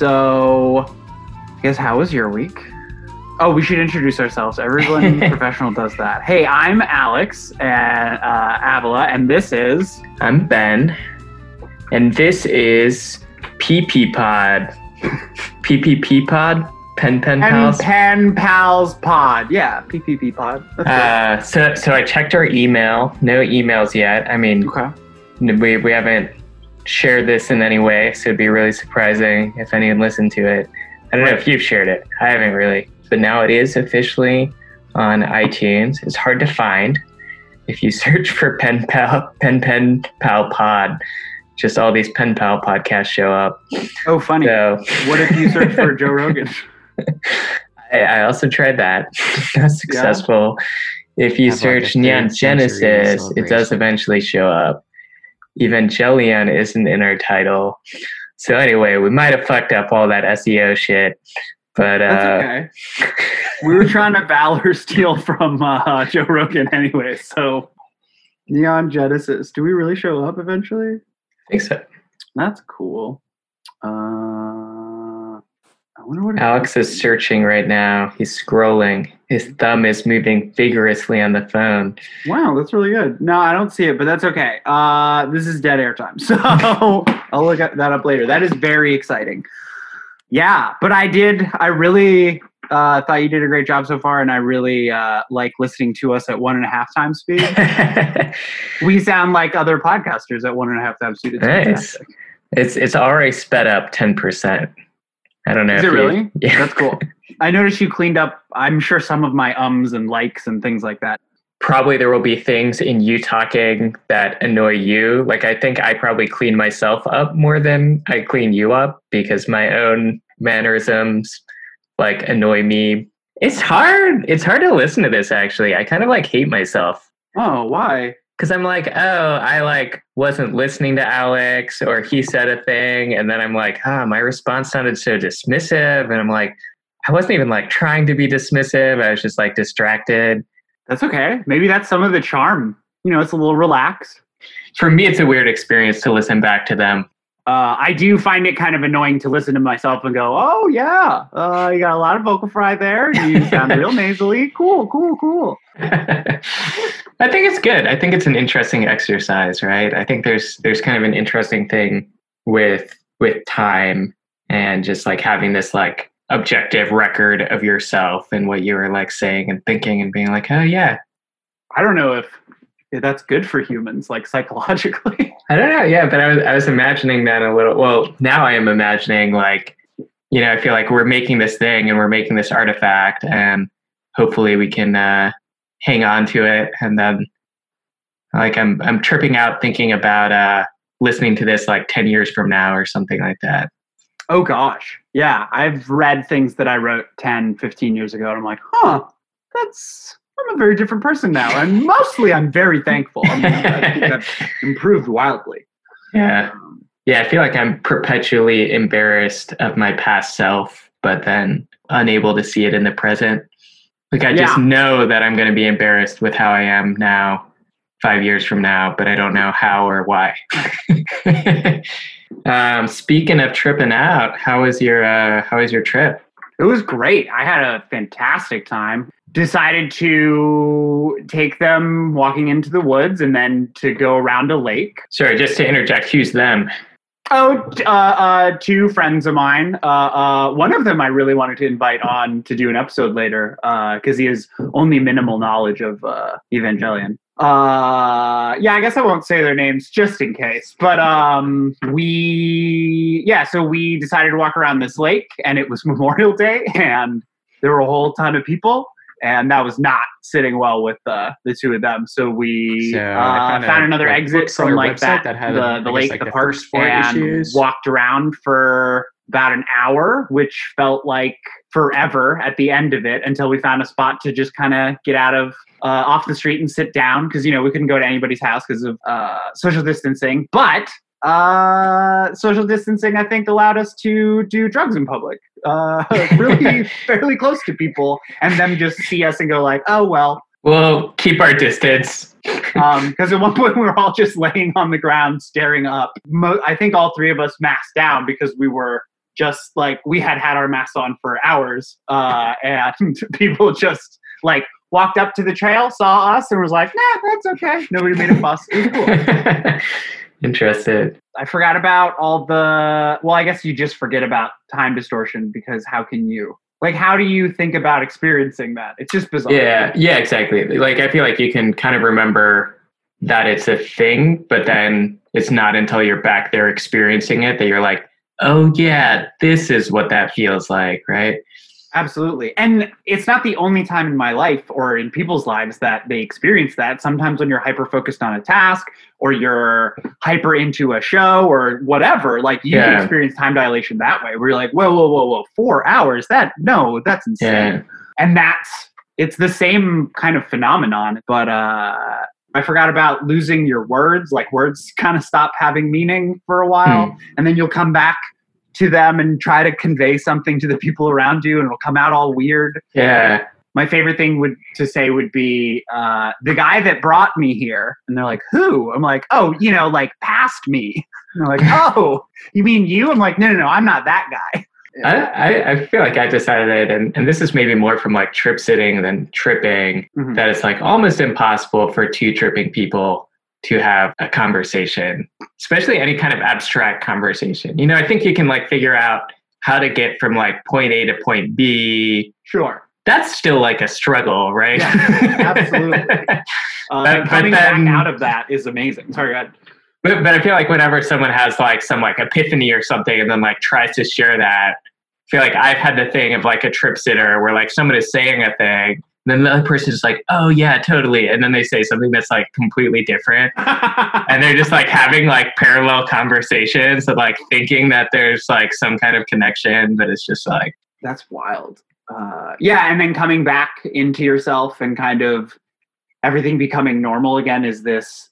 So, I guess how was your week? Oh, we should introduce ourselves. Everyone professional does that. Hey, I'm Alex and uh, Avila, and this is I'm Ben, and this is PP Pod. PPP Pod? Pen Pen Pals? Pen Pals Pod. Yeah, PPP Pod. Uh, so, so I checked our email. No emails yet. I mean, okay. we, we haven't shared this in any way, so it'd be really surprising if anyone listened to it. I don't know if you've shared it. I haven't really. But now it is officially on iTunes. It's hard to find. If you search for Pen Pal, Pen Pen Pal Pod, just all these Pen Pal podcasts show up. Oh, funny. So What if you search for Joe Rogan? I, I also tried that. Not successful. If you Have like a search Neon Genesis, it does eventually show up. Evangelion isn't in our title. So anyway, we might have fucked up all that SEO shit. But That's uh, okay. we were trying to Valor steal from uh, Joe Rogan anyway, so Neon Genesis. Do we really show up eventually? I think so. That's cool. Uh, I wonder what Alex is searching right now. He's scrolling. His thumb is moving vigorously on the phone. Wow, that's really good. No, I don't see it, but that's okay. Uh, this is dead air time, so I'll look at that up later. That is very exciting. Yeah, but I did. I really uh, thought you did a great job so far, and I really uh, like listening to us at one and a half times speed. we sound like other podcasters at one and a half times speed. It's Nice. fantastic. it's it's already sped up ten percent. I don't know. Is if it you- really? Yeah. That's cool. I noticed you cleaned up. I'm sure some of my ums and likes and things like that. probably there will be things in you talking that annoy you. Like I think I probably clean myself up more than I clean you up because my own mannerisms like annoy me. It's hard. It's hard to listen to this actually. I kind of like hate myself Oh, why? because I'm like, oh, I like wasn't listening to Alex or he said a thing and then I'm like, ah, my response sounded so dismissive and I'm like I wasn't even like trying to be dismissive. I was just like distracted. That's okay. Maybe that's some of the charm. You know, it's a little relaxed. For me, it's a weird experience to listen back to them. Uh, I do find it kind of annoying to listen to myself and go, "Oh yeah, uh, you got a lot of vocal fry there. You sound real nasally. Cool, cool, cool." I think it's good. I think it's an interesting exercise, right? I think there's there's kind of an interesting thing with with time and just like having this like objective record of yourself and what you were like saying and thinking and being like, oh yeah, I don't know if, if that's good for humans, like psychologically. I don't know. Yeah, but I was I was imagining that a little. Well, now I am imagining like, you know, I feel like we're making this thing and we're making this artifact, and hopefully we can uh, hang on to it. And then, like, I'm I'm tripping out thinking about uh, listening to this like ten years from now or something like that. Oh gosh, yeah. I've read things that I wrote 10, 15 years ago, and I'm like, huh, that's. I'm a very different person now, and mostly I'm very thankful. I, mean, I think I've improved wildly. Yeah, Um, yeah. I feel like I'm perpetually embarrassed of my past self, but then unable to see it in the present. Like I just know that I'm going to be embarrassed with how I am now, five years from now, but I don't know how or why. um, speaking of tripping out, how was your uh, how was your trip? It was great. I had a fantastic time. Decided to take them walking into the woods and then to go around a lake. Sorry, just to interject, who's them? Oh, uh, uh, two friends of mine. Uh, uh, one of them I really wanted to invite on to do an episode later because he has only minimal knowledge of uh, Evangelion. Uh, yeah, I guess I won't say their names just in case. But um, we, yeah, so we decided to walk around this lake, and it was Memorial Day, and there were a whole ton of people. And that was not sitting well with uh, the two of them. So we So uh, found found, a, another like, exit from like that, that had, the, I the lake, like, the the park, and issues. walked around for about an hour, which felt like forever at the end of it until we found a spot to just kind of get out of uh, off the street and sit down because you know we couldn't go to anybody's house because of uh, social distancing. But uh, social distancing, I think, allowed us to do drugs in public, uh, really fairly close to people, and them just see us and go like, "Oh well." We'll keep our distance. Because at one point we were all just laying on the ground staring up. Mo- I think all three of us masked down because we were just like we had had our masks on for hours, uh, and people just like walked up to the trail, saw us, and was like, "Nah, that's okay." Nobody made a fuss. It was cool. Interested. I forgot about all the. Well, I guess you just forget about time distortion because how can you? Like, how do you think about experiencing that? It's just bizarre. Yeah, yeah, exactly. Like I feel like you can kind of remember that it's a thing, but then it's not until you're back there experiencing it that you're like, oh yeah, this is what that feels like, right? Absolutely. And it's not the only time in my life or in people's lives that they experience that. Sometimes when you're hyper focused on a task or you're hyper into a show or whatever, like you Yeah. experience time dilation that way where you're like, whoa, whoa, whoa, whoa, four hours? That, no, that's insane. Yeah. And that's, it's the same kind of phenomenon, but, uh, I forgot about losing your words. Like words kind of stop having meaning for a while, and then you'll come back to them and try to convey something to the people around you, and it'll come out all weird. Yeah. my favorite thing would to say would be uh, the guy that brought me here and they're like who? I'm like oh you know like past me. And they're like oh you mean you? I'm like no no no i'm not that guy I, I, feel like I decided, and, and this is maybe more from like trip sitting than tripping, Mhm. that it's like almost impossible for two tripping people to have a conversation, especially any kind of abstract conversation. You know, I think you can like figure out how to get from like point A to point B. sure That's still like a struggle, right? absolutely. uh, But- and but coming then- back out of that is amazing sorry go ahead. But, but I feel like whenever someone has like some like epiphany or something and then like tries to share that, I feel like I've had the thing of like a trip sitter where like someone is saying a thing, and then the other person is like, oh yeah, totally. And then they say something that's like completely different. And they're just like having like parallel conversations and like thinking that there's like some kind of connection, but it's just like, that's wild uh, yeah and then coming back into yourself and kind of everything becoming normal again is this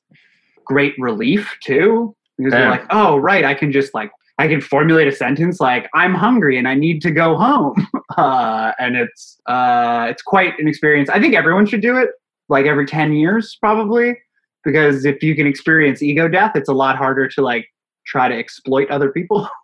great relief too because you're like oh right i can just like i can formulate a sentence like i'm hungry and i need to go home uh, and it's uh, it's quite an experience i think everyone should do it like every 10 years probably because if you can experience ego death it's a lot harder to like try to exploit other people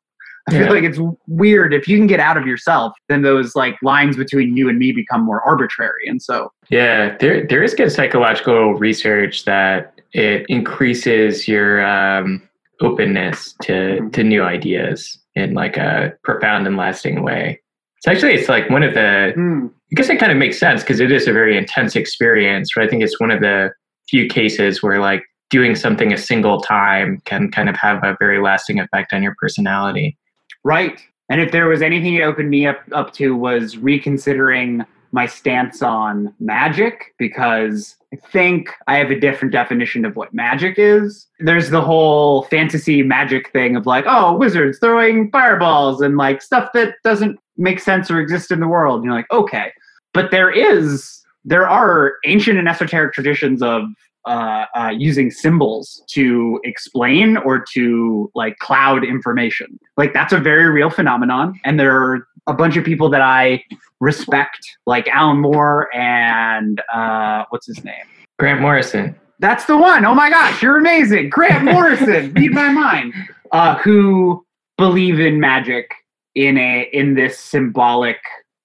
I Yeah. feel like it's weird if you can get out of yourself, then those like lines between you and me become more arbitrary. And so, Yeah, there there is good psychological research that it increases your um, openness to Mhm. to new ideas in like a profound and lasting way. It's actually it's like one of the hmm, I guess it kind of makes sense because it is a very intense experience. But I think it's one of the few cases where like doing something a single time can kind of have a very lasting effect on your personality. right. And if there was anything it opened me up, up to was reconsidering my stance on magic because I think I have a different definition of what magic is. There's the whole fantasy magic thing of like, oh, wizards throwing fireballs and like stuff that doesn't make sense or exist in the world. And you're like, okay. But there is, there are ancient and esoteric traditions of uh, uh, using symbols to explain or to like cloud information. Like that's a very real phenomenon. And there are a bunch of people that I respect, like Alan Moore and uh, what's his name? Grant Morrison. That's the one. Oh my gosh, you're amazing. Grant Morrison, beat my mind. Uh, who believe in magic in a in this symbolic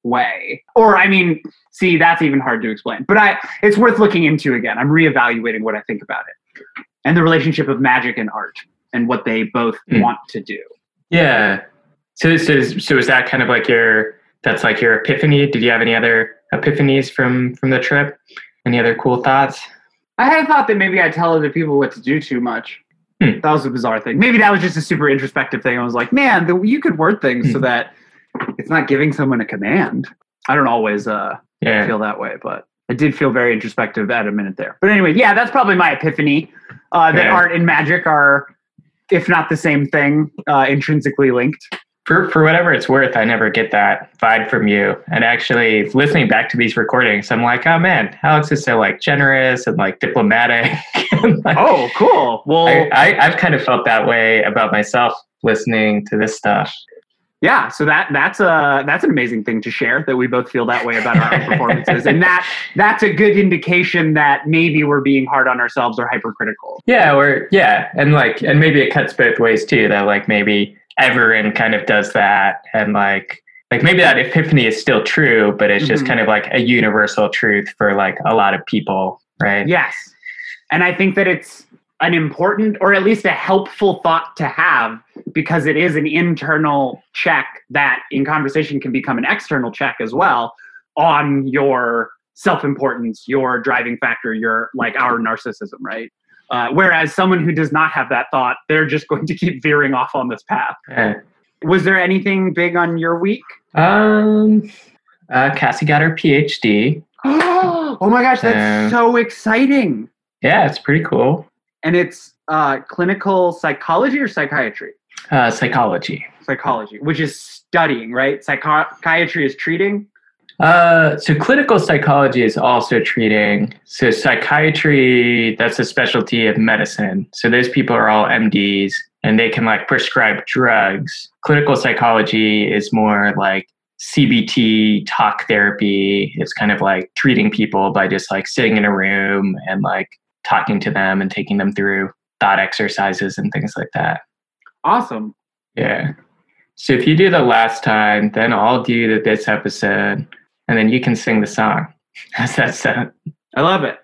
way. Or I mean, see, that's even hard to explain. But I it's worth looking into again. I'm reevaluating what I think about it. And the relationship of magic and art and what they both Hmm. want to do. Yeah. So, this is so is that kind of like your, that's like your epiphany? Did you have any other epiphanies from, from the trip? Any other cool thoughts? I had thought that maybe I tell other people what to do too much. Hmm. That was a bizarre thing. Maybe that was just a super introspective thing. I was like, man, the, you could word things so Hmm. that it's not giving someone a command. I don't always uh, Yeah. feel that way, but I did feel very introspective at a minute there. But anyway, yeah, that's probably my epiphany uh, that Yeah. art and magic are, if not the same thing, uh, intrinsically linked. For, for whatever it's worth, I never get that vibe from you. And actually, listening back to these recordings, I'm like, oh man, Alex is so like generous and like diplomatic. And, like, Oh, cool. Well, I, I, I've kind of felt that way about myself listening to this stuff. Yeah, so that that's a that's an amazing thing to share that we both feel that way about our own performances, and that that's a good indication that maybe we're being hard on ourselves or hypercritical. Yeah, or yeah, and like, and maybe it cuts both ways too. That like maybe everyone kind of does that and like like maybe that epiphany is still true but it's just Mhm. kind of like a universal truth for like a lot of people right Yes. And I think that it's an important or at least a helpful thought to have because it is an internal check that in conversation can become an external check as well on your self-importance, your driving factor, your like our narcissism, right? Uh, whereas someone who does not have that thought, they're just going to keep veering off on this path. Was there anything big on your week? um uh cassie got her phd oh my gosh, that's so exciting! yeah it's pretty cool And it's uh, clinical psychology or psychiatry? uh psychology Psychology, which is studying, right? Psychiatry is treating. Uh, so clinical psychology is also treating. So psychiatry, that's a specialty of medicine. So those people are all MDs and they can like prescribe drugs. Clinical psychology is more like CBT talk therapy. It's kind of like treating people by just like sitting in a room and like talking to them and taking them through thought exercises and things like that. Awesome. Yeah. So if you do the last time, then I'll do the, this episode, and then you can sing the song. How's that? I love it.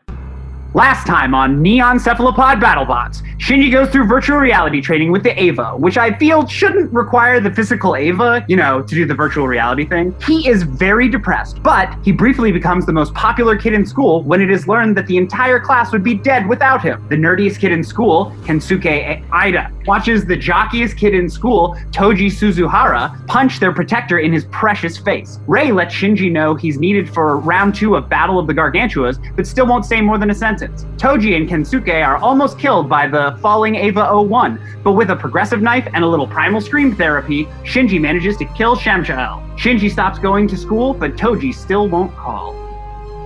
Last time on Neon Cephalopod BattleBots, Shinji goes through virtual reality training with the Eva, which I feel shouldn't require the physical Eva, you know, to do the virtual reality thing. He is very depressed, but he briefly becomes the most popular kid in school when it is learned that the entire class would be dead without him. The nerdiest kid in school, Kensuke Aida, watches the jockiest kid in school, Toji Suzuhara, punch their protector in his precious face. Rei lets Shinji know he's needed for round two of Battle of the Gargantuas, but still won't say more than a sentence. Toji and Kensuke are almost killed by the falling Eva 01, but with a progressive knife and a little primal scream therapy, Shinji manages to kill Shamshel. Shinji stops going to school, but Toji still won't call.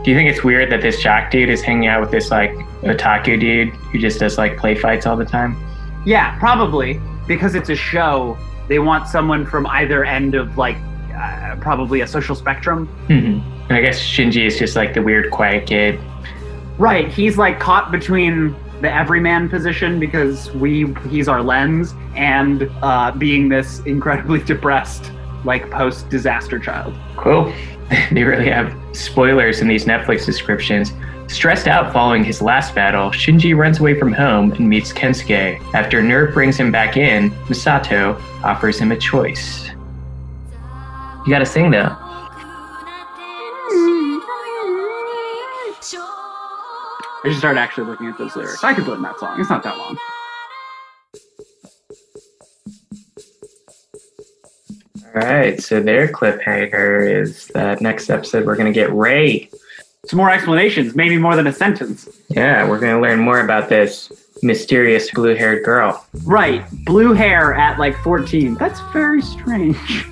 Do you think it's weird that this jock dude is hanging out with this like otaku dude who just does like play fights all the time? Yeah, probably because it's a show. They want someone from either end of like uh, probably a social spectrum. hmm And I guess Shinji is just like the weird quiet kid. Right, he's like caught between the everyman position because we he's our lens and uh, being this incredibly depressed like post disaster child. Cool. they really have spoilers in these Netflix descriptions. Stressed out following his last battle, Shinji runs away from home and meets Kensuke. After NERV brings him back in, Misato offers him a choice. You gotta sing though. I should start actually looking at those lyrics. I could learn that song. It's not that long. Alright, so their cliffhanger is that next episode we're gonna get Rei. Some more explanations, maybe more than a sentence. Yeah, we're gonna learn more about this mysterious blue haired girl. Right, blue hair at like 14. That's very strange.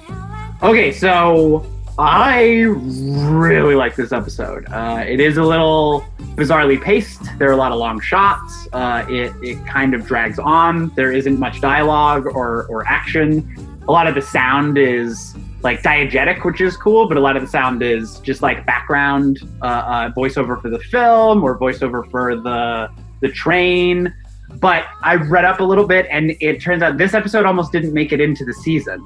Okay, so I really like this episode. Uh, it is a little bizarrely paced. There are a lot of long shots. Uh, it, it kind of drags on. There isn't much dialogue or, or action. A lot of the sound is like diegetic, which is cool, but a lot of the sound is just like background uh, uh, voiceover for the film or voiceover for the the train. But I read up a little bit, and it turns out this episode almost didn't make it into the season.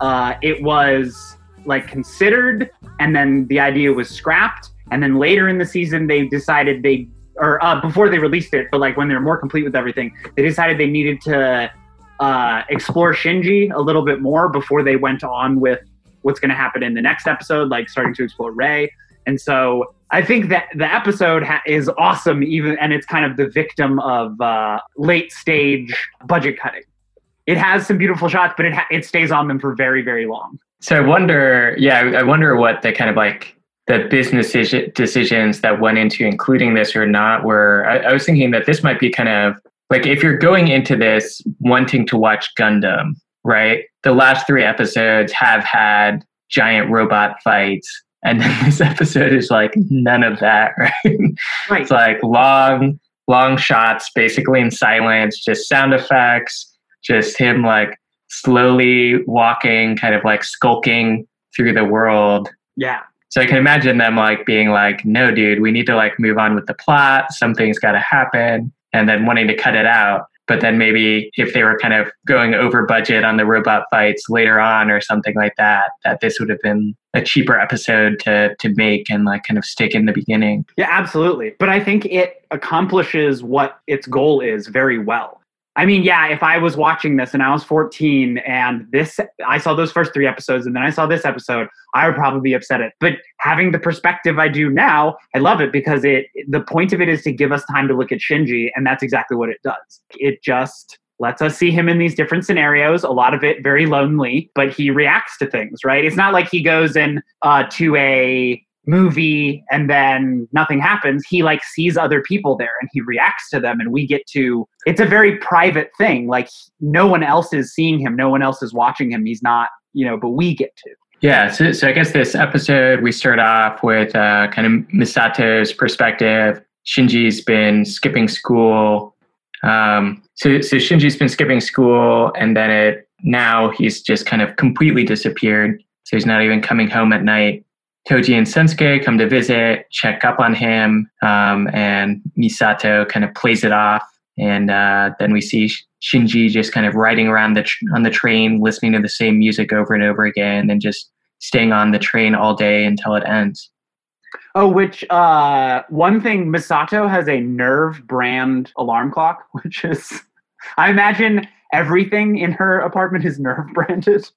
Uh, it was like considered, and then the idea was scrapped, and then later in the season they decided they, or uh, before they released it, but like when they're more complete with everything, they decided they needed to uh, explore Shinji a little bit more before they went on with what's going to happen in the next episode, like starting to explore Rei. And so I think that the episode ha- is awesome, even and it's kind of the victim of uh, late stage budget cutting. It has some beautiful shots, but it ha- it stays on them for very very long. So I wonder, yeah, I wonder what the kind of like the business decisions that went into including this or not were. I, I was thinking that this might be kind of like if you're going into this wanting to watch Gundam, right? The last three episodes have had giant robot fights. And then this episode is like none of that, right? Right. It's like long, long shots, basically in silence, just sound effects, just him like slowly walking, kind of like skulking through the world. yeah. So I can imagine them like being like, no, dude, we need to like move on with the plot. Something's got to happen. And then wanting to cut it out. but then maybe if they were kind of going over budget on the robot fights later on or something like that, that this would have been a cheaper episode to to make and like kind of stick in the beginning. Yeah, absolutely. But I think it accomplishes what its goal is very well. I mean, yeah, if I was watching this and I was 14 and this, I saw those first three episodes and then I saw this episode, I would probably be upset at. But having the perspective I do now, I love it because it. The point of it is to give us time to look at Shinji, and that's exactly what it does. It just lets us see him in these different scenarios. A lot of it very lonely, but he reacts to things. Right? It's not like he goes in uh, to a movie and then nothing happens he like sees other people there and he reacts to them and we get to it's a very private thing like no one else is seeing him no one else is watching him he's not you know but we get to. Yeah so, so i guess this episode we start off with uh, kind of misato's perspective. Shinji's been skipping school um, so, so shinji's been skipping school and then it now he's just kind of completely disappeared so he's not even coming home at night Toji and Kensuke come to visit, check up on him, um, and Misato kind of plays it off. And uh, then we see Shinji just kind of riding around the tr- on the train, listening to the same music over and over again, and just staying on the train all day until it ends. Oh, which uh, one thing Misato has a NERV brand alarm clock, which is I imagine everything in her apartment is NERV branded.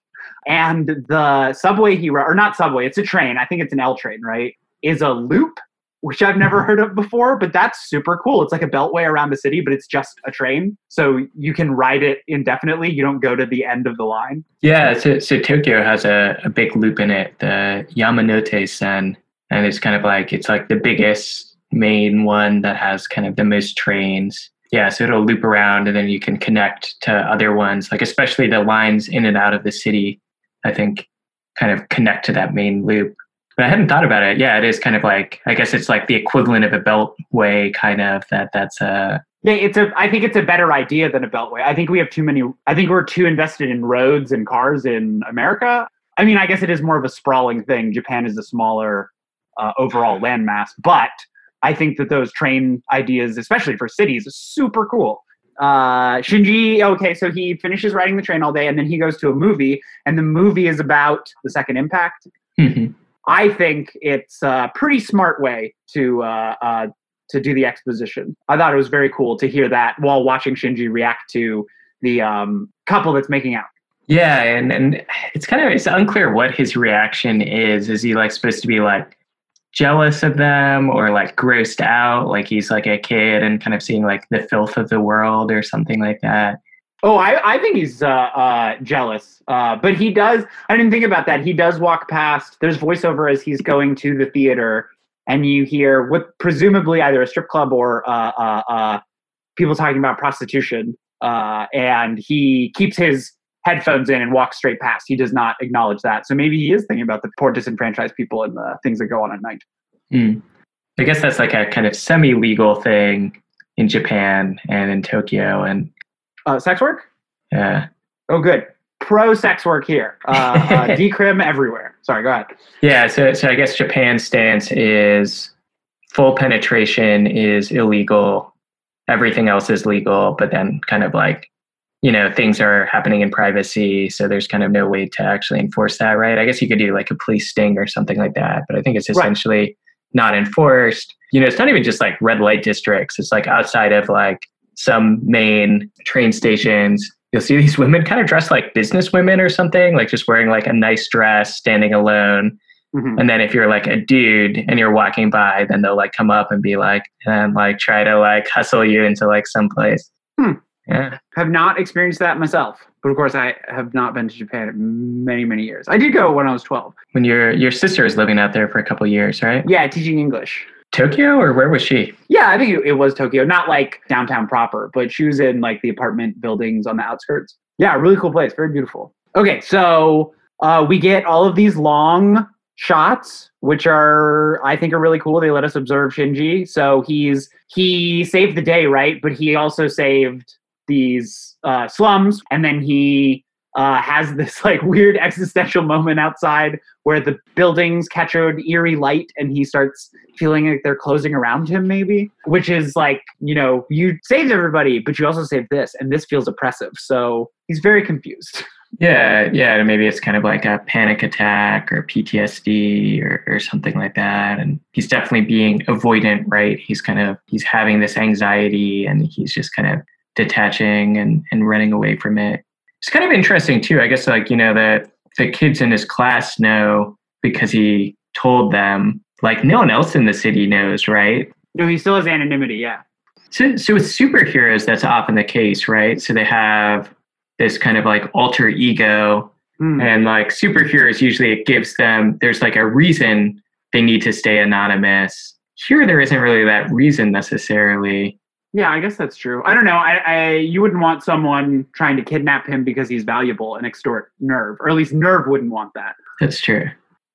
And the subway he or not subway, it's a train. I think it's an L train, right? Is a loop, which I've never mm-hmm. heard of before, but that's super cool. It's like a beltway around the city, but it's just a train. So you can ride it indefinitely. You don't go to the end of the line. Yeah, so, so Tokyo has a, a big loop in it, the Yamanote Sen. And it's kind of like, it's like the biggest main one that has kind of the most trains yeah so it'll loop around and then you can connect to other ones like especially the lines in and out of the city i think kind of connect to that main loop but i hadn't thought about it yeah it is kind of like i guess it's like the equivalent of a beltway kind of that that's a yeah, it's a. I think it's a better idea than a beltway. I think we have too many. I think we're too invested in roads and cars in America. I mean, I guess it is more of a sprawling thing. Japan is a smaller uh, overall landmass, but I think that those train ideas, especially for cities, super cool. Uh, Shinji, okay, so he finishes riding the train all day and then he goes to a movie, and the movie is about the second impact. Mm-hmm. I think it's a pretty smart way to uh, uh, to do the exposition. I thought it was very cool to hear that while watching Shinji react to the um, couple that's making out. Yeah, and and it's kind of it's unclear what his reaction is. Is he like supposed to be like jealous of them or like grossed out like he's like a kid and kind of seeing like the filth of the world or something like that? Oh i, I think he's uh, uh, jealous uh, but he does i didn't think about that. He does walk past there's voiceover as he's going to the theater and you hear what presumably either a strip club or uh, uh, uh, people talking about prostitution and he keeps his headphones in and walks straight past. He does not acknowledge that. So maybe he is thinking about the poor disenfranchised people and the things that go on at night. Mm. I guess that's like a kind of semi-legal thing in Japan and in Tokyo and uh, sex work. Yeah. Oh, good. Pro sex work here. Uh, uh, decrim everywhere. Sorry, go ahead. Yeah. So, so I guess Japan's stance is full penetration is illegal. Everything else is legal, but then kind of like you know things are happening in privacy so there's kind of no way to actually enforce that right i guess you could do like a police sting or something like that but i think it's essentially right. not enforced you know it's not even just like red light districts it's like outside of like some main train stations you'll see these women kind of dressed like business women or something like just wearing like a nice dress standing alone mm-hmm. and then if you're like a dude and you're walking by then they'll like come up and be like and like try to like hustle you into like someplace hmm. Yeah. Have not experienced that myself. But of course, I have not been to Japan in many, many years. I did go when I was 12. When your your sister is living out there for a couple years, right? Yeah, teaching English. Tokyo or where was she? Yeah, I think it, it was Tokyo. Not like downtown proper, but she was in like the apartment buildings on the outskirts. Yeah, really cool place. Very beautiful. Okay, so uh, we get all of these long shots which are i think are really cool they let us observe shinji so he's he saved the day right but he also saved these uh, slums, and then he uh, has this like weird existential moment outside where the buildings catch an eerie light and he starts feeling like they're closing around him maybe which is like you know you saved everybody but you also saved this and this feels oppressive so he's very confused Yeah, yeah, maybe it's kind of like a panic attack or PTSD or, or something like that. And he's definitely being avoidant, right? He's kind of he's having this anxiety and he's just kind of detaching and, and running away from it. It's kind of interesting too. I guess like, you know, that the kids in his class know because he told them, like no one else in the city knows, right? no he still has anonymity yeah So, so with superheroes, that's often the case, right? So they have this kind of like alter ego, Hmm. and like superheroes, usually it gives them there's like a reason they need to stay anonymous. Here, there isn't really that reason necessarily. Yeah, I guess that's true. I don't know. I, I you wouldn't want someone trying to kidnap him because he's valuable and extort NERV, or at least NERV wouldn't want that. That's true.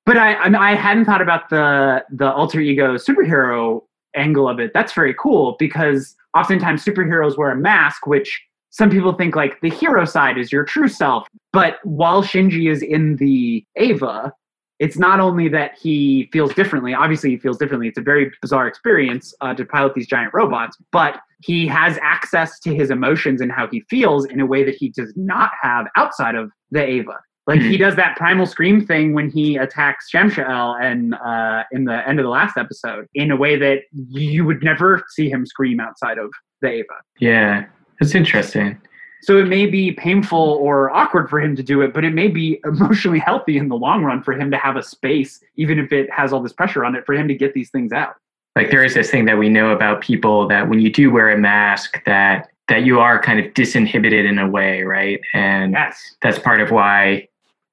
But I I, mean, I hadn't thought about the the alter ego superhero angle of it. That's very cool because oftentimes superheroes wear a mask, which some people think like the hero side is your true self. But while Shinji is in the Eva, it's not only that he feels differently. Obviously, he feels differently. It's a very bizarre experience uh, to pilot these giant robots, but he has access to his emotions and how he feels in a way that he does not have outside of the Eva. Like he does that primal scream thing when he attacks Shamshel and uh, in the end of the last episode in a way that you would never see him scream outside of the Eva. Yeah, that's interesting. So it may be painful or awkward for him to do it, but it may be emotionally healthy in the long run for him to have a space, even if it has all this pressure on it, for him to get these things out. Like there is this thing that we know about people that when you do wear a mask, that that you are kind of disinhibited in a way, right? And Yes. that's part of why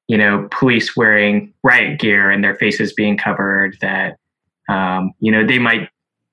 you know police wearing riot gear and their faces being covered that um, you know they might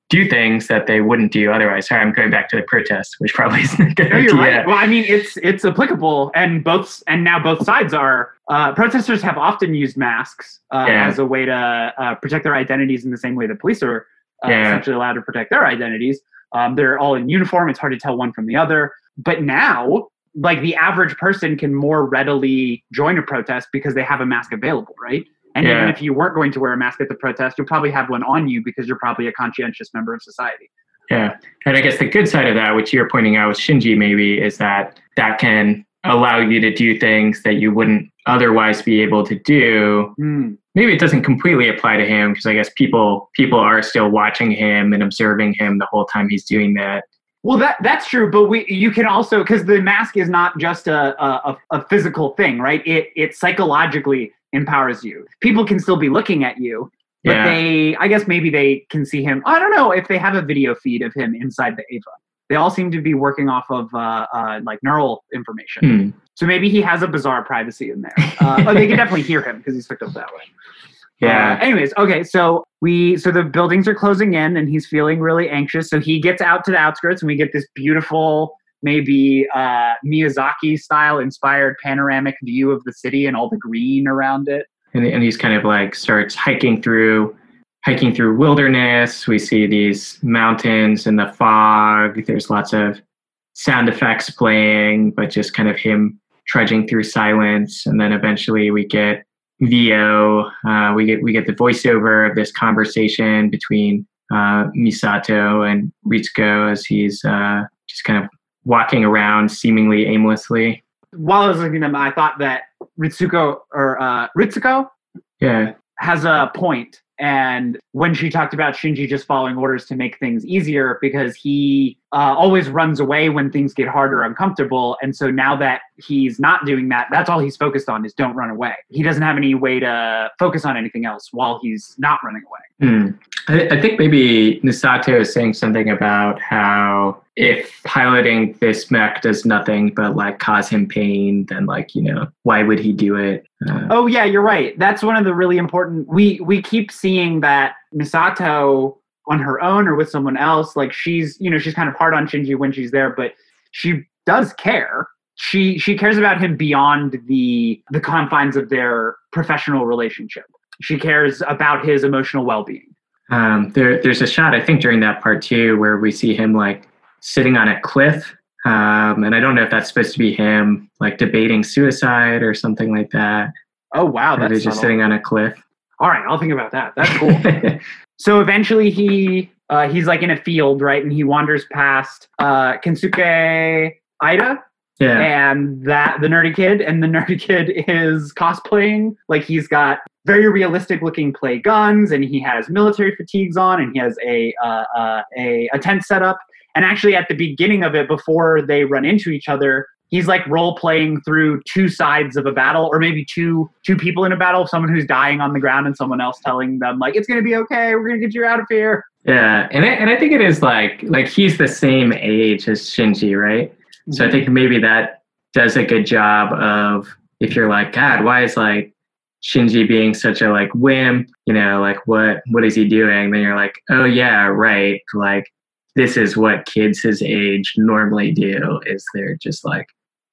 do things that they wouldn't do otherwise sorry i'm going back to the protest which probably isn't good No, you're idea right. Well, I mean, it's it's applicable, and both and now both sides are. Uh, protesters have often used masks uh, Yeah. as a way to uh, protect their identities in the same way that police are uh, Yeah. essentially allowed to protect their identities. Um, they're all in uniform; it's hard to tell one from the other. But now, like the average person can more readily join a protest because they have a mask available, right? And even if you weren't going to wear a mask at the protest, you'll probably have one on you because you're probably a conscientious member of society. yeah and i guess the good side of that which you're pointing out with shinji maybe is that that can allow you to do things that you wouldn't otherwise be able to do Hmm. maybe it doesn't completely apply to him because i guess people people are still watching him and observing him the whole time he's doing that Well, that that's true, but we you can also because the mask is not just a, a a physical thing, right? It it psychologically empowers you. People can still be looking at you, but Yeah. they I guess maybe they can see him. I don't know if they have a video feed of him inside the Eva. They all seem to be working off of uh, uh, like neural information. Hmm. So maybe he has a bizarre privacy in there. Uh, oh, they can definitely hear him because he's hooked up that way. yeah Uh, anyways, okay, so we so the buildings are closing in, and he's feeling really anxious. So he gets out to the outskirts, and we get this beautiful, maybe uh, Miyazaki style inspired panoramic view of the city and all the green around it. and, and he's kind of like starts hiking through hiking through wilderness. We see these mountains in the fog. There's lots of sound effects playing but just kind of him trudging through silence. And then eventually we get vo uh, we get we get the voiceover of this conversation between uh, misato and ritsuko as he's uh, just kind of walking around seemingly aimlessly While I was looking at them, I thought that Ritsuko or uh, Ritsuko yeah has a point. point and when she talked about shinji just following orders to make things easier because he uh, always runs away when things get hard or uncomfortable and so now that he's not doing that that's all he's focused on is don't run away he doesn't have any way to focus on anything else while he's not running away Hmm. I, I think maybe Misato is saying something about how if piloting this mech does nothing but like cause him pain, then like you know why would he do it? Uh, oh yeah you're right that's one of the really important we we keep seeing that misato on her own or with someone else like she's you know she's kind of hard on shinji when she's there but she does care she she cares about him beyond the the confines of their professional relationship she cares about his emotional well-being Um, there, there's a shot I think during that part too where we see him like sitting on a cliff Um, and I don't know if that's supposed to be him like debating suicide or something like that. Oh wow, Or that's just subtle. sitting on a cliff. All right, I'll think about that. That's cool. so eventually he uh, he's like in a field, right? And he wanders past uh, Kensuke Aida yeah. and that the nerdy kid, and the nerdy kid is cosplaying like he's got very realistic looking play guns, and he has military fatigues on, and he has a uh, uh, a a tent set up. And actually, at the beginning of it, before they run into each other, he's like role playing through two sides of a battle, or maybe two two people in a battle. Someone who's dying on the ground, and someone else telling them like, "It's gonna be okay. We're gonna get you out of here." Yeah, and I, and I think it is like like he's the same age as Shinji, right? So I mhm. think maybe that does a good job of if you're like, God, why is like Shinji being such a like wimp? You know, like what what is he doing? Then you're like, oh yeah, right. Like this is what kids his age normally do. Is they're just like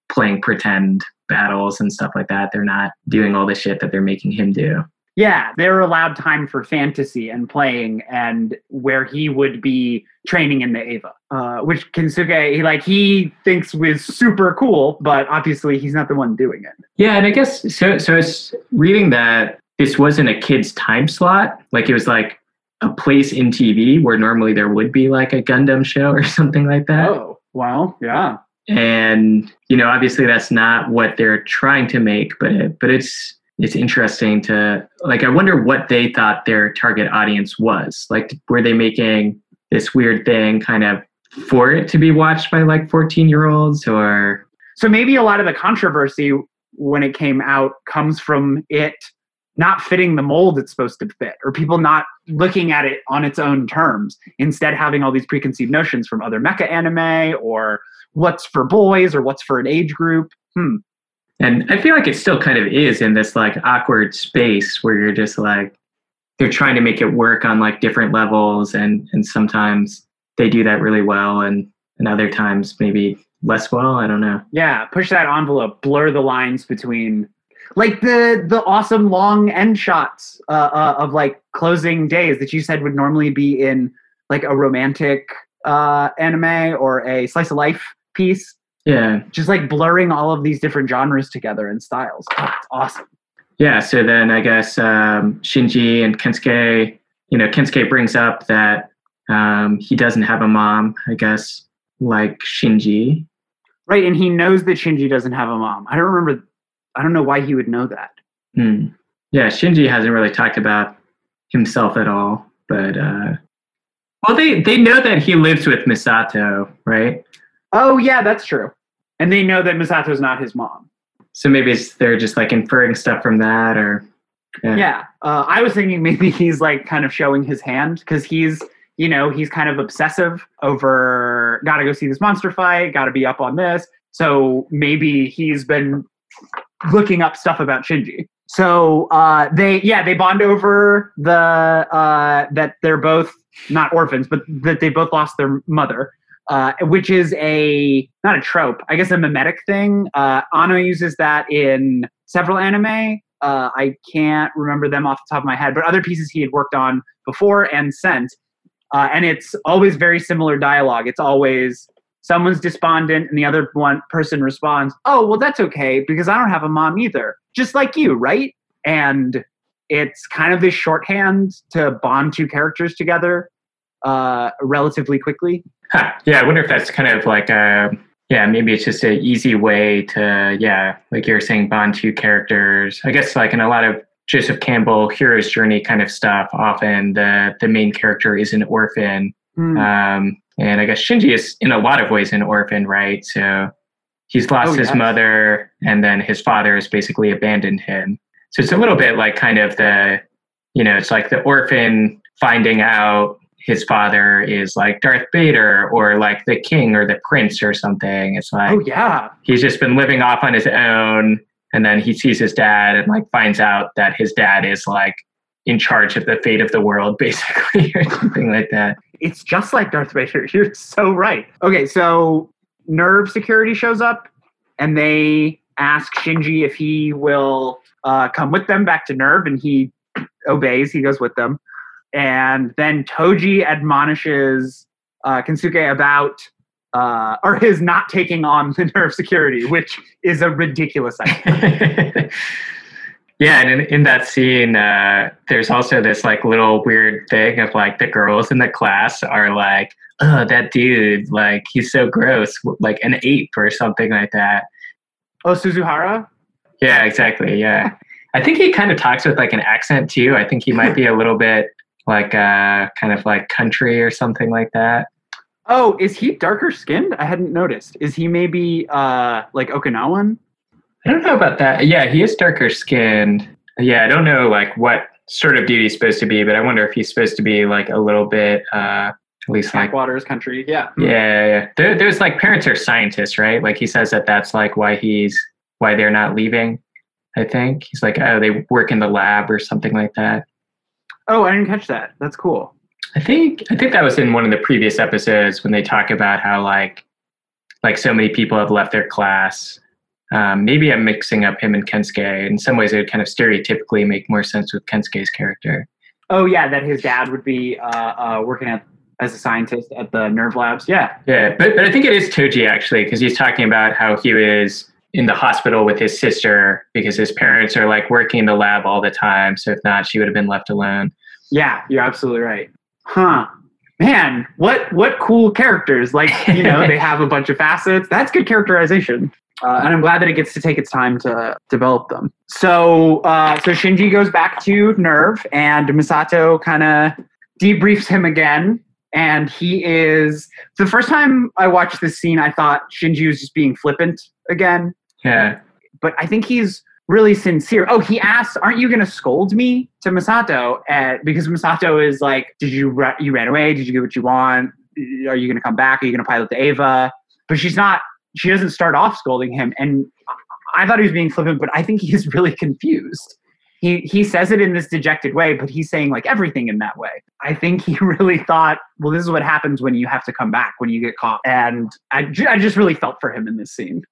playing pretend battles and stuff like that. They're not doing all the shit that they're making him do. Yeah, they're allowed time for fantasy and playing, and where he would be training in the Eva, uh, which Kensuke, he like he thinks was super cool, but obviously he's not the one doing it. Yeah, and I guess so. So it's reading that this wasn't a kid's time slot. Like it was like a place in TV where normally there would be like a Gundam show or something like that. Oh, well, yeah, And you know, obviously that's not what they're trying to make, but it, but it's it's interesting to like. I wonder what they thought their target audience was. Like, were they making this weird thing kind of for it to be watched by like fourteen year olds or? So maybe a lot of the controversy when it came out comes from it not fitting the mold it's supposed to fit, or people not looking at it on its own terms, instead having all these preconceived notions from other mecha anime or what's for boys or what's for an age group. Hmm. And I feel like it still kind of is in this like awkward space where you're just like they're trying to make it work on like different levels and and sometimes they do that really well and and other times maybe less well. I don't know. Yeah, push that envelope, blur the lines between like the the awesome long end shots uh, uh, of like closing days that you said would normally be in like a romantic uh, anime or a slice of life piece. Yeah. Just like blurring all of these different genres together and styles. Oh, it's awesome. Yeah. So then I guess um, Shinji and Kensuke, you know, Kensuke brings up that um, he doesn't have a mom, I guess, like Shinji. Right, and he knows that Shinji doesn't have a mom. I don't remember. I don't know why he would know that. Hmm. Yeah, Shinji hasn't really talked about himself at all, but uh, well, they they know that he lives with Misato, right? Oh yeah, that's true. And they know that Misato's not his mom. So maybe it's, they're just like inferring stuff from that, or Yeah, uh, I was thinking maybe he's like kind of showing his hand because he's you know he's kind of obsessive over gotta go see this monster fight, gotta be up on this. So maybe he's been looking up stuff about Shinji. So uh, they yeah they bond over the uh, that they're both not orphans, but that they both lost their mother. Uh, which is a not a trope, I guess a mimetic thing. Uh, Anno uses that in several anime. Uh, I can't remember them off the top of my head, but other pieces he had worked on before and sent. Uh, and it's always very similar dialogue. It's always someone's despondent and the other one person responds, "Oh, well, that's okay because I don't have a mom either, just like you, right?" And it's kind of this shorthand to bond two characters together uh, relatively quickly. Huh. Yeah, I wonder if that's kind of like a yeah, maybe it's just an easy way to yeah, like you're saying, bond two characters. I guess like in a lot of Joseph Campbell hero's journey kind of stuff, often the the main character is an orphan, Hmm. um, and I guess Shinji is in a lot of ways an orphan, right? So he's lost Oh, his yes. mother, and then his father has basically abandoned him. So it's a little bit like kind of the you know, it's like the orphan finding out his father is like Darth Vader or like the king or the prince or something. It's like oh yeah, he's just been living off on his own and then he sees his dad and like finds out that his dad is like in charge of the fate of the world basically or something like that. It's just like Darth Vader. You're so right. Okay, so NERV Security shows up and they ask Shinji if he will uh, come with them back to NERV, and he obeys. He goes with them. And then Toji admonishes uh, Kensuke about uh, or his not taking on the NERV security, which is a ridiculous idea. yeah, and in, in that scene, uh, there's also this like little weird thing of like the girls in the class are like, "Oh, that dude, like he's so gross, like an ape or something like that." Oh, Suzuhara. Yeah, exactly. Yeah, I think he kind of talks with like an accent too. I think he might be a little bit like uh, kind of like country or something like that. Oh, is he darker skinned? I hadn't noticed. Is he maybe uh, like Okinawan? I don't know about that. Yeah, he is darker skinned. Yeah, I don't know like what sort of dude he's supposed to be, but I wonder if he's supposed to be like a little bit uh, at least like Backwaters country. Yeah. yeah, yeah. There, there's like parents are scientists, right? Like he says that that's like why he's why they're not leaving. I think he's like, oh, they work in the lab or something like that. Oh, I didn't catch that. That's cool. I think I think that was in one of the previous episodes when they talk about how like like so many people have left their class. Um, maybe I'm mixing up him and Kensuke. In some ways, it would kind of stereotypically make more sense with Kensuke's character. Oh yeah, that his dad would be uh, uh, working at as a scientist at the NERV labs. Yeah. Yeah, but but I think it is Toji actually because he's talking about how he was in the hospital with his sister because his parents are like working in the lab all the time. So if not, she would have been left alone. Yeah, you're absolutely right. Huh. Man, what what cool characters! Like you know, they have a bunch of facets. That's good characterization, uh, and I'm glad that it gets to take its time to develop them. So, uh, so Shinji goes back to NERV, and Misato kind of debriefs him again. And he is the first time I watched this scene, I thought Shinji was just being flippant again. Yeah. But I think he's really sincere. Oh, he asks, "Aren't you going to scold me?" to Misato, and because Misato is like, "Did you ra- you ran away? Did you get what you want? Are you going to come back? Are you going to pilot the Eva?" But she's not. She doesn't start off scolding him, and I thought he was being flippant, but I think he's really confused. He he says it in this dejected way, but he's saying like everything in that way. I think he really thought, well, this is what happens when you have to come back when you get caught, and I, I just really felt for him in this scene.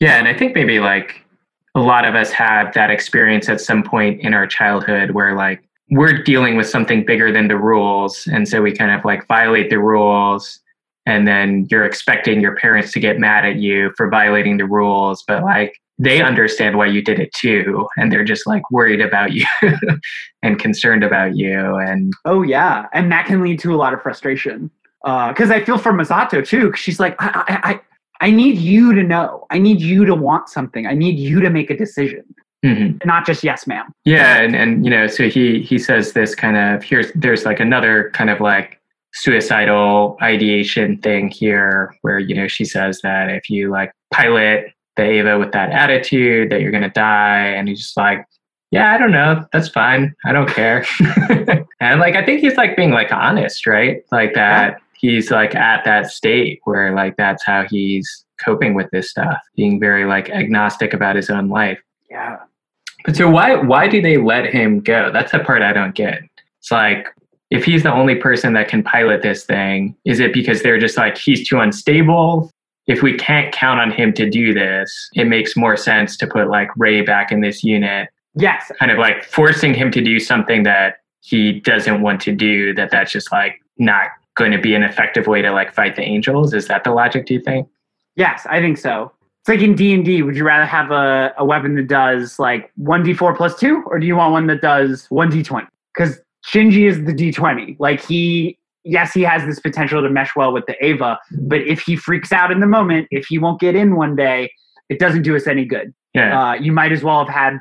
Yeah, and I think maybe like a lot of us have that experience at some point in our childhood where like we're dealing with something bigger than the rules and so we kind of like violate the rules and then you're expecting your parents to get mad at you for violating the rules but like they understand why you did it too and they're just like worried about you and concerned about you and Oh yeah, and that can lead to a lot of frustration. Because I feel for Misato too. she's like, I, I, I, I need you to know. I need you to want something. I need you to make a decision, Mhm. not just yes, ma'am. Yeah, and, and you know, so he he says this kind of here's there's like another kind of like suicidal ideation thing here where you know she says that if you like pilot the Eva with that attitude that you're gonna die, and he's just like, yeah, I don't know, that's fine, I don't care, and like I think he's like being like honest, right? Like that he's like at that state where like that's how he's coping with this stuff, being very like agnostic about his own life. Yeah. But so why why do they let him go? That's the part I don't get. It's like if he's the only person that can pilot this thing, is it because they're just like he's too unstable? If we can't count on him to do this, it makes more sense to put like Rei back in this unit, Yes. kind of like forcing him to do something that he doesn't want to do. That that's just like not going to be an effective way to like fight the angels. Is that the logic? Do you think? Yes, I think so. It's like in D and D. Would you rather have a, a weapon that does like one D four plus two, or do you want one that does one D twenty? Because Shinji is the D twenty. Like he, yes, he has this potential to mesh well with the Eva, but if he freaks out in the moment, if he won't get in one day, it doesn't do us any good. Yeah. Uh, you might as well have had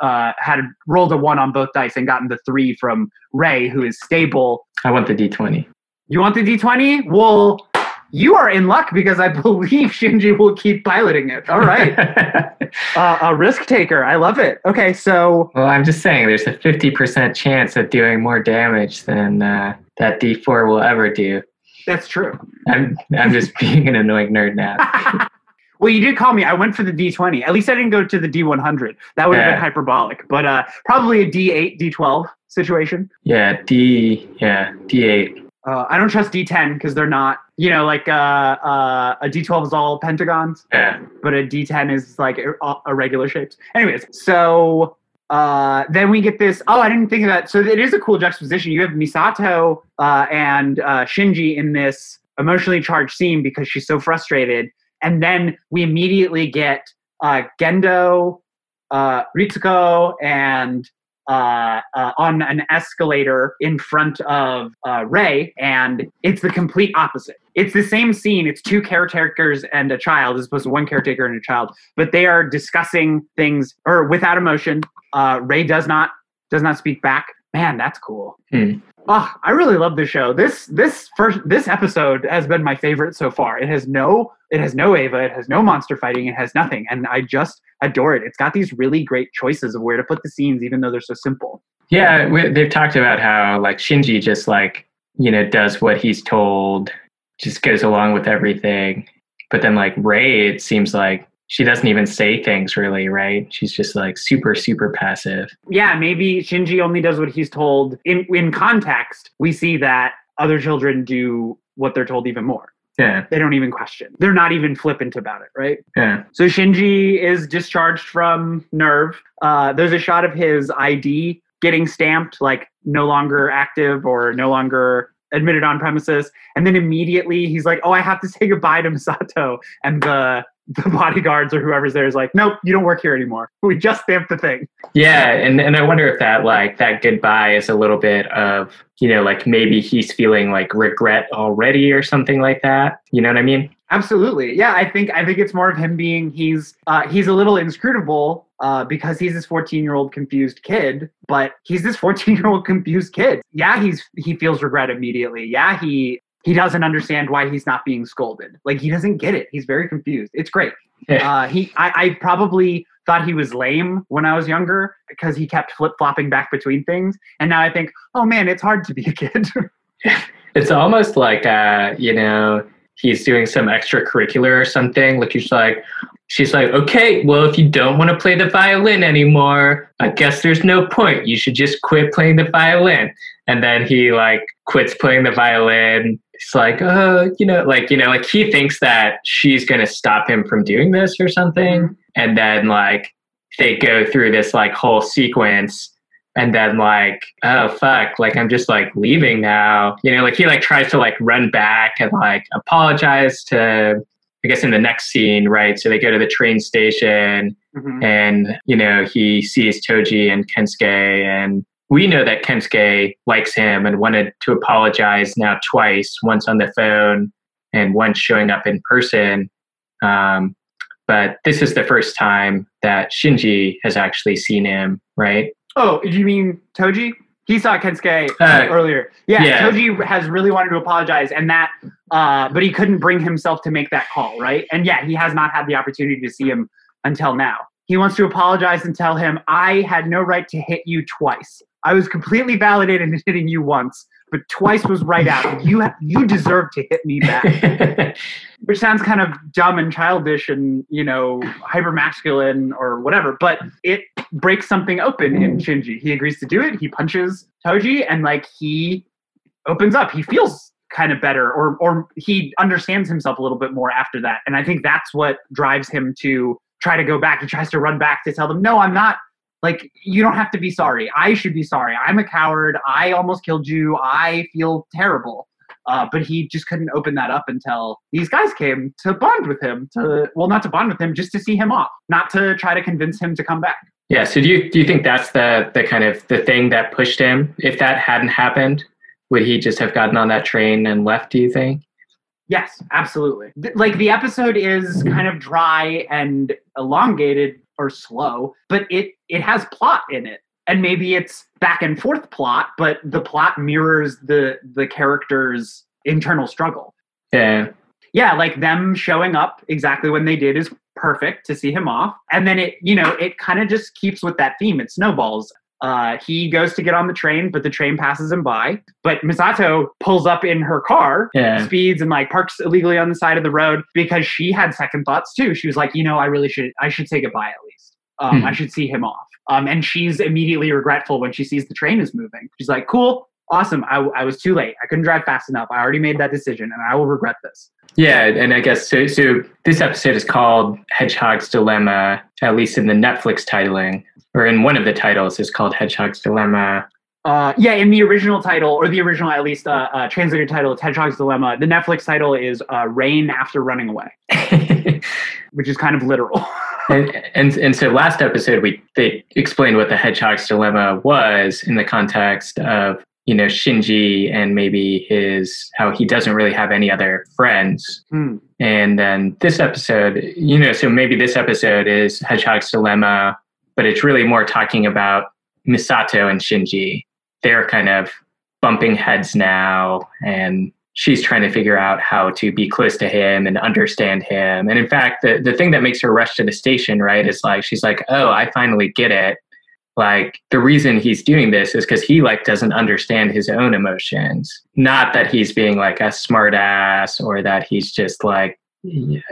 uh, had rolled a one on both dice and gotten the three from Rei, who is stable. I want the D twenty. You want the D20? Well, you are in luck because I believe Shinji will keep piloting it. All right. uh, a risk taker. I love it. Okay, so Well, I'm just saying there's a 50% chance of doing more damage than uh, that D4 will ever do. that's true. I'm I'm just being an annoying nerd now. well, you did call me. I went for the D20. At least I didn't go to the D100. That would have Yeah. been hyperbolic, but uh, probably a D8, D12 situation. Yeah, D yeah, D8. Uh, I don't trust D10 because they're not, you know, like uh, uh, a D12 is all pentagons. Yeah. but a D10 is like ir- irregular shapes. Anyways, so uh, then we get this. Oh, I didn't think of that. So it is a cool juxtaposition. You have Misato uh, and uh, Shinji in this emotionally charged scene because she's so frustrated. And then we immediately get uh, Gendo, uh, Ritsuko, and uh, uh, on an escalator in front of uh, Rei, and it's the complete opposite. It's the same scene. It's two caretakers and a child, as opposed to one caretaker and a child, but they are discussing things or without emotion. Uh, Rei does not does not speak back. Man, that's cool. Hmm. Oh, I really love the show. This this first this episode has been my favorite so far. It has no it has no Eva, it has no monster fighting, it has nothing, and I just adore it. It's got these really great choices of where to put the scenes, even though they're so simple. Yeah, we, they've talked about how like Shinji just like you know does what he's told, just goes along with everything. But then like Rei, it seems like she doesn't even say things really, right? She's just like super, super passive. Yeah, maybe Shinji only does what he's told. In in context, we see that other children do what they're told even more. Yeah, They don't even question. They're not even flippant about it, right? yeah, So Shinji is discharged from NERV. Uh, there's a shot of his ID getting stamped, like no longer active or no longer admitted on premises. And then immediately he's like, "Oh, I have to say goodbye to Misato." And the the bodyguards or whoever's there is like, "Nope, you don't work here anymore. We just stamped the thing." yeah. And and I wonder if that like that goodbye is a little bit of you know like maybe he's feeling like regret already or something like that. You know what I mean? Absolutely. Yeah, I think I think it's more of him being he's uh, he's a little inscrutable uh, because he's this 14 year old confused kid, but he's this 14 year old confused kid. Yeah, he's he feels regret immediately. Yeah, he he doesn't understand why he's not being scolded. Like he doesn't get it. He's very confused. It's great. Uh, he I, I probably thought he was lame when I was younger because he kept flip flopping back between things, and now I think, oh man, it's hard to be a kid. It's almost like uh, you know, he's doing some extracurricular or something. Like he's like she's like, Okay, well if you don't want to play the violin anymore, I guess there's no point. You should just quit playing the violin. And then he like quits playing the violin. It's like, uh, you know, like, you know, like he thinks that she's gonna stop him from doing this or something. And then like they go through this like whole sequence and then like oh fuck like i'm just like leaving now you know like he like tries to like run back and like apologize to i guess in the next scene right so they go to the train station Mhm. and you know he sees toji and kensuke and we know that kensuke likes him and wanted to apologize now twice once on the phone and once showing up in person um, but this is the first time that shinji has actually seen him right Oh, do you mean Toji? He saw Kensuke Uh, earlier. Yeah, yeah. Toji has really wanted to apologize, and that, uh, but he couldn't bring himself to make that call, right? And yeah, he has not had the opportunity to see him until now. He wants to apologize and tell him, "I had no right to hit you twice. I was completely validated in hitting you once, but twice was right out. You you deserve to hit me back." which sounds kind of dumb and childish and you know hyper masculine or whatever but it breaks something open in shinji. He agrees to do it. He punches toji and like he opens up. He feels kind of better or or he understands himself a little bit more after that. And i think that's what drives him to try to go back. He tries to run back to tell them no i'm not like you don't have to be sorry i should be sorry i'm a coward i almost killed you i feel terrible uh, but he just couldn't open that up until these guys came to bond with him. To well, not to bond with him, just to see him off, not to try to convince him to come back. Yeah. So do you do you think that's the the kind of the thing that pushed him? If that hadn't happened, would he just have gotten on that train and left? Do you think? Yes, absolutely. Like the episode is kind of dry and elongated or slow, but it it has plot in it. And maybe it's back and forth plot, but the plot mirrors the the character's internal struggle. Yeah. yeah, like them showing up exactly when they did is perfect to see him off. And then it, you know, it kind of just keeps with that theme. It snowballs. Uh, he goes to get on the train, but the train passes him by. But Misato pulls up in her car, Yeah. speeds and like parks illegally on the side of the road because she had second thoughts too. She was like, you know, I really should, I should say goodbye at least. Um, Hmm. I should see him off. Um, and she's immediately regretful when she sees the train is moving. She's like, cool, awesome. I, I was too late. I couldn't drive fast enough. I already made that decision and I will regret this. Yeah, and I guess so. So this episode is called Hedgehog's Dilemma, at least in the Netflix titling, or in one of the titles is called Hedgehog's Dilemma. Uh, yeah, in the original title, or the original at least uh, uh, translated title, it's Hedgehog's Dilemma. The Netflix title is uh, Rain After Running Away, which is kind of literal. and, and and so last episode we they explained what the hedgehog's dilemma was in the context of you know Shinji and maybe his how he doesn't really have any other friends. Hmm. And then this episode, you know, so maybe this episode is Hedgehog's dilemma, but it's really more talking about Misato and Shinji. They're kind of bumping heads now and she's trying to figure out how to be close to him and understand him. And in fact, the, the thing that makes her rush to the station, right, is like she's like, Oh, I finally get it. Like the reason he's doing this is because he like doesn't understand his own emotions. Not that he's being like a smart ass or that he's just like you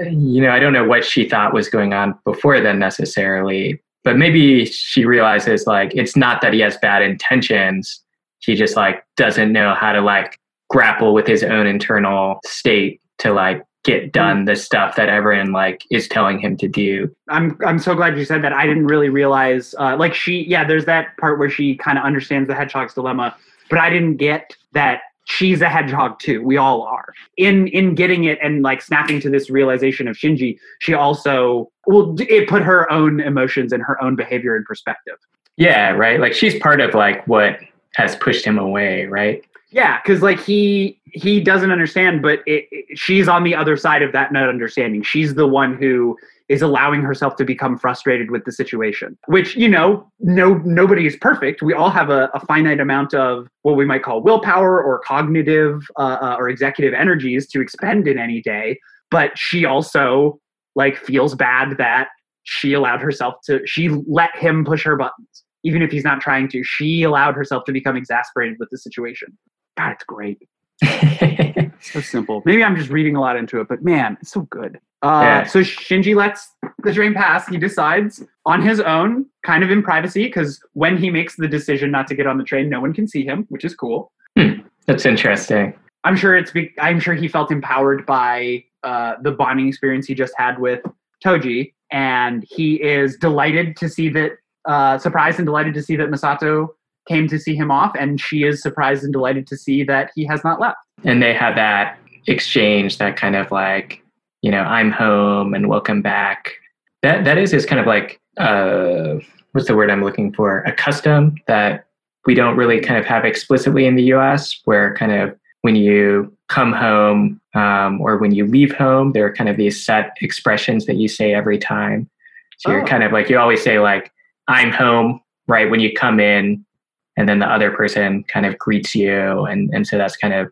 know, I don't know what she thought was going on before then necessarily, but maybe she realizes like it's not that he has bad intentions. He just like doesn't know how to like grapple with his own internal state to like get done the stuff that everyone like is telling him to do. I'm I'm so glad you said that. I didn't really realize uh, like she yeah, there's that part where she kind of understands the hedgehog's dilemma, but I didn't get that she's a hedgehog too. We all are. In in getting it and like snapping to this realization of Shinji, she also well it put her own emotions and her own behavior in perspective. Yeah, right. Like she's part of like what has pushed him away, right? Yeah, because like he he doesn't understand, but it, it, she's on the other side of that not understanding. She's the one who is allowing herself to become frustrated with the situation. Which you know, no nobody is perfect. We all have a, a finite amount of what we might call willpower or cognitive uh, uh, or executive energies to expend in any day. But she also like feels bad that she allowed herself to she let him push her buttons even if he's not trying to. She allowed herself to become exasperated with the situation. God, it's great. so simple. Maybe I'm just reading a lot into it, but man, it's so good. Uh, yeah. So Shinji lets the train pass. He decides on his own, kind of in privacy, because when he makes the decision not to get on the train, no one can see him, which is cool. Hmm. That's interesting. I'm sure it's. Be- I'm sure he felt empowered by uh, the bonding experience he just had with Toji, and he is delighted to see that. Uh, surprised and delighted to see that Misato came to see him off, and she is surprised and delighted to see that he has not left. And they have that exchange, that kind of like, you know, I'm home and welcome back. That that is is kind of like uh, what's the word I'm looking for? A custom that we don't really kind of have explicitly in the U.S., where kind of when you come home um, or when you leave home, there are kind of these set expressions that you say every time. So oh. you're kind of like you always say like I'm home right when you come in and then the other person kind of greets you and and so that's kind of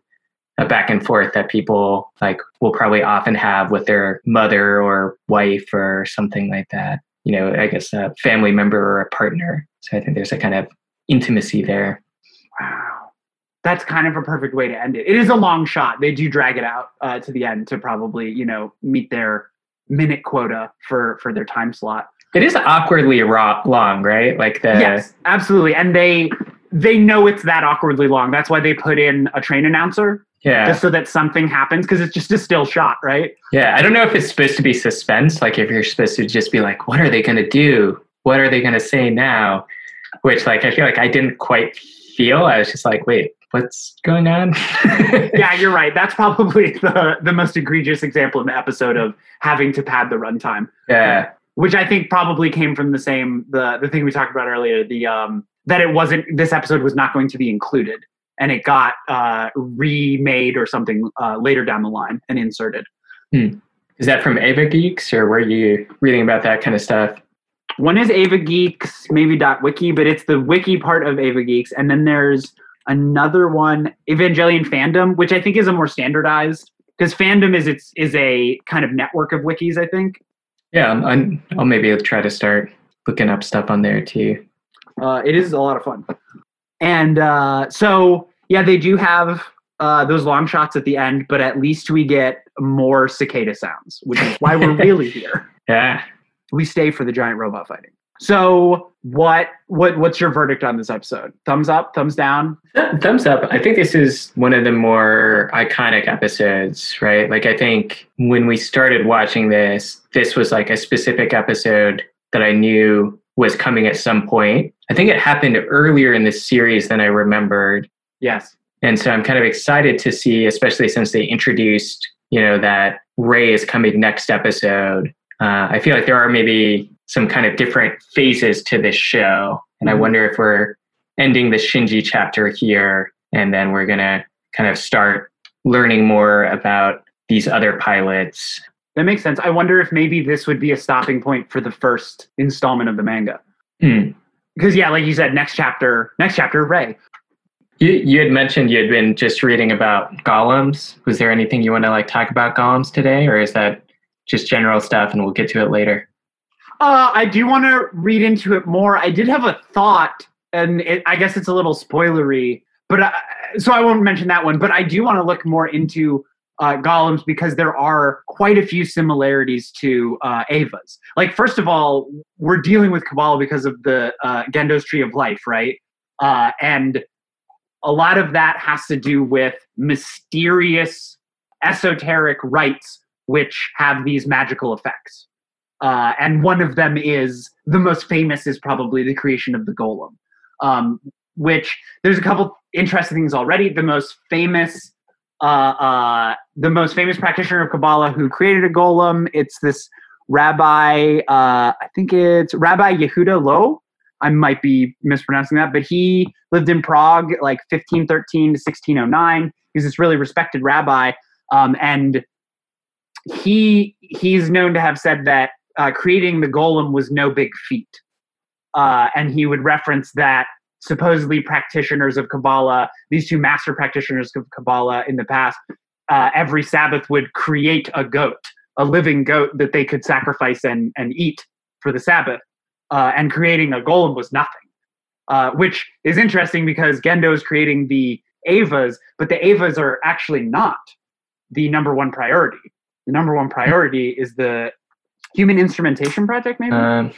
a back and forth that people like will probably often have with their mother or wife or something like that. You know i guess a family member or a partner. So i think there's a kind of intimacy there. Wow. That's kind of a perfect way to end it. It is a long shot. They do drag it out uh, to the end to probably you know meet their minute quota for for their time slot. It is awkwardly raw, long right? Like the yes absolutely. And they they know it's that awkwardly long. That's why they put in a train announcer. Yeah. Just so that something happens because it's just a still shot, right? Yeah. I don't know if it's supposed to be suspense. Like if you're supposed to just be like, what are they going to do? What are they going to say now? Which, like, I feel like I didn't quite feel. I was just like, wait, what's going on? yeah, you're right. That's probably the, the most egregious example in the episode of having to pad the runtime. Yeah. Which I think probably came from the same the the thing we talked about earlier, the um that it wasn't this episode was not going to be included and it got uh, remade or something uh, later down the line and inserted. Hmm. Is that from EvaGeeks or were you reading about that kind of stuff? One is EvaGeeks, maybe dot .wiki, but it's the wiki part of EvaGeeks, and then there's another one, Evangelion Fandom, which I think is a more standardized because fandom is it's is a kind of network of wikis. I think. Yeah, i I'll maybe try to start looking up stuff on there too. Uh, it is a lot of fun. And uh, so, yeah, they do have uh, those long shots at the end, but at least we get more cicada sounds, which is why we're really here. Yeah. We stay for the giant robot fighting. So, what what what's your verdict on this episode? Thumbs up, thumbs down? Thumbs up. I think this is one of the more iconic episodes, right? Like I think when we started watching this, this was like a specific episode that I knew was coming at some point I think it happened earlier in this series than I remembered. Yes. And so I'm kind of excited to see, especially since they introduced, you know, that Rei is coming next episode. Uh, I feel like there are maybe some kind of different phases to this show. And mm-hmm. I wonder if we're ending the Shinji chapter here and then we're going to kind of start learning more about these other pilots. That makes sense. I wonder if maybe this would be a stopping point for the first installment of the manga. Hmm. Because yeah, like you said, next chapter, next chapter, Rei. You, you had mentioned you had been just reading about golems. Was there anything you want to like talk about golems today, or is that just general stuff and we'll get to it later? Uh, I do want to read into it more. I did have a thought, and it, I guess it's a little spoilery, but I, so I won't mention that one. But I do want to look more into uh, golems because there are quite a few similarities to uh, Evas. Like, first of all, we're dealing with Kabbalah because of the uh, Gendo's Tree of Life, right? Uh, and a lot of that has to do with mysterious, esoteric rites which have these magical effects. Uh, and one of them is the most famous is probably the creation of the golem, um, which there's a couple interesting things already. The most famous, uh, uh, the most famous practitioner of Kabbalah who created a golem. It's this rabbi. Uh, I think it's Rabbi Yehuda Loew, I might be mispronouncing that, but he lived in Prague like 1513 to 1609. He's this really respected rabbi, um, and he he's known to have said that uh, creating the golem was no big feat, uh, and he would reference that supposedly practitioners of Kabbalah, these two master practitioners of Kabbalah in the past, uh, every Sabbath would create a goat, a living goat that they could sacrifice and and eat for the Sabbath uh, and creating a golem was nothing. Uh, which is interesting because Gendo is creating the Evas, but the Evas are actually not the number one priority. The number one priority is the Human Instrumentation Project, maybe. Um,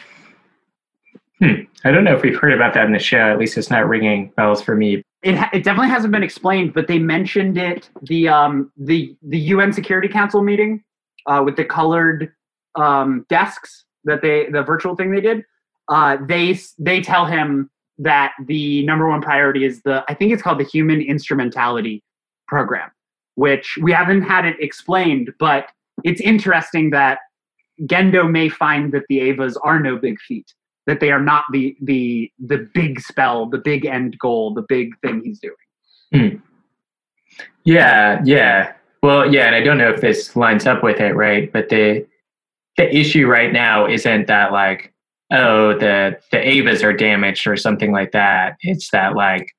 hmm. I don't know if we've heard about that in the show. At least it's not ringing bells for me. It, it definitely hasn't been explained, but they mentioned it the um, the the UN Security Council meeting uh, with the colored um, desks that they the virtual thing they did uh, they they tell him that the number one priority is the I think it's called the Human Instrumentality Program, which we haven't had it explained, but it's interesting that Gendo may find that the Evas are no big feat, that they are not the the the big spell, the big end goal, the big thing he's doing. Hmm. Yeah, yeah. Well, yeah, and I don't know if this lines up with it, right? But the the issue right now isn't that like oh the the Evas are damaged or something like that. It's that like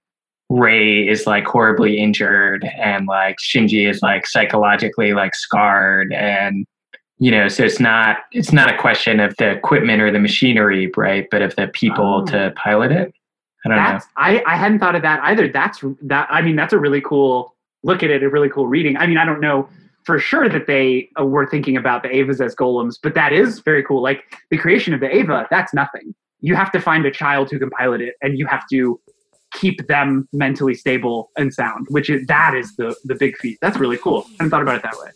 Rei is like horribly injured and like Shinji is like psychologically like scarred and you know so it's not it's not a question of the equipment or the machinery right but of the people oh. to pilot it i don't that's, know I, I hadn't thought of that either that's that i mean that's a really cool look at it a really cool reading i mean i don't know for sure that they uh, were thinking about the evas as golems, but that is very cool. Like the creation of the eva that's nothing. You have to find a child who can pilot it, and you have to keep them mentally stable and sound, which is that is the the big feat. That's really cool. I hadn't thought about it that way.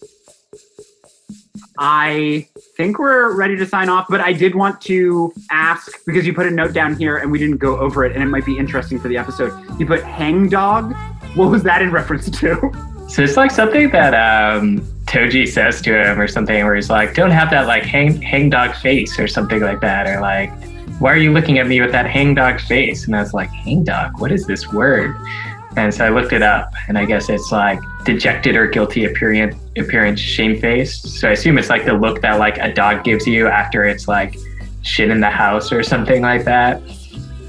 I think we're ready to sign off, but I did want to ask because you put a note down here and we didn't go over it, and it might be interesting for the episode. You put hang dog. What was that in reference to? So it's like something that um, Toji says to him or something where he's like, don't have that like hang, hang dog face or something like that. Or like, why are you looking at me with that hang dog face? And I was like, hang dog, what is this word? And so I looked it up and I guess it's like dejected or guilty appearance, appearance shamefaced. So I assume it's like the look that like a dog gives you after it's like shit in the house or something like that.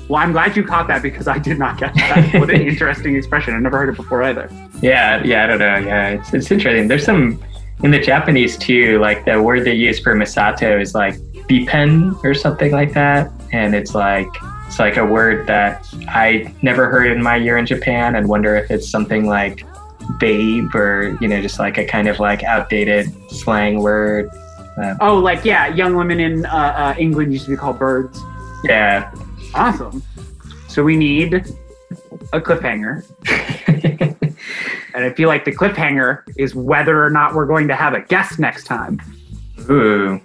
Well, I'm glad you caught that because I did not get that. what an interesting expression. I've never heard it before either. Yeah, yeah, I don't know. Yeah, it's, it's interesting. There's some in the Japanese too, like the word they use for Misato is like bipen or something like that. And it's like it's like a word that I never heard in my year in Japan and wonder if it's something like babe or, you know, just like a kind of like outdated slang word. Uh, oh, like yeah, young women in uh, uh, England used to be called birds. Yeah, Awesome. So we need a cliffhanger. and I feel like the cliffhanger is whether or not we're going to have a guest next time. Ooh.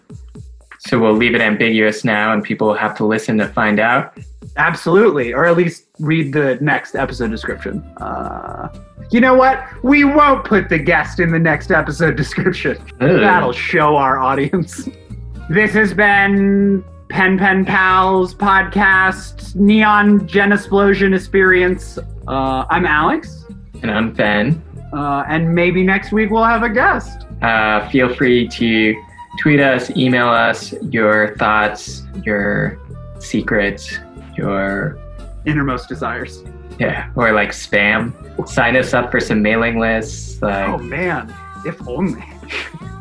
So we'll leave it ambiguous now and people will have to listen to find out. Absolutely, or at least read the next episode description. Uh, you know what? We won't put the guest in the next episode description. Ooh. That'll show our audience. This has been Pen Pen Pals podcast, Neon Gen Explosion Experience. Uh, I'm Alex, And I'm Ben. uh, and maybe next week we'll have a guest. Uh, feel free to tweet us, email us your thoughts, your secrets, your Innermost desires. yeah, or like spam. Sign us up for some mailing lists. Like Oh man, if only.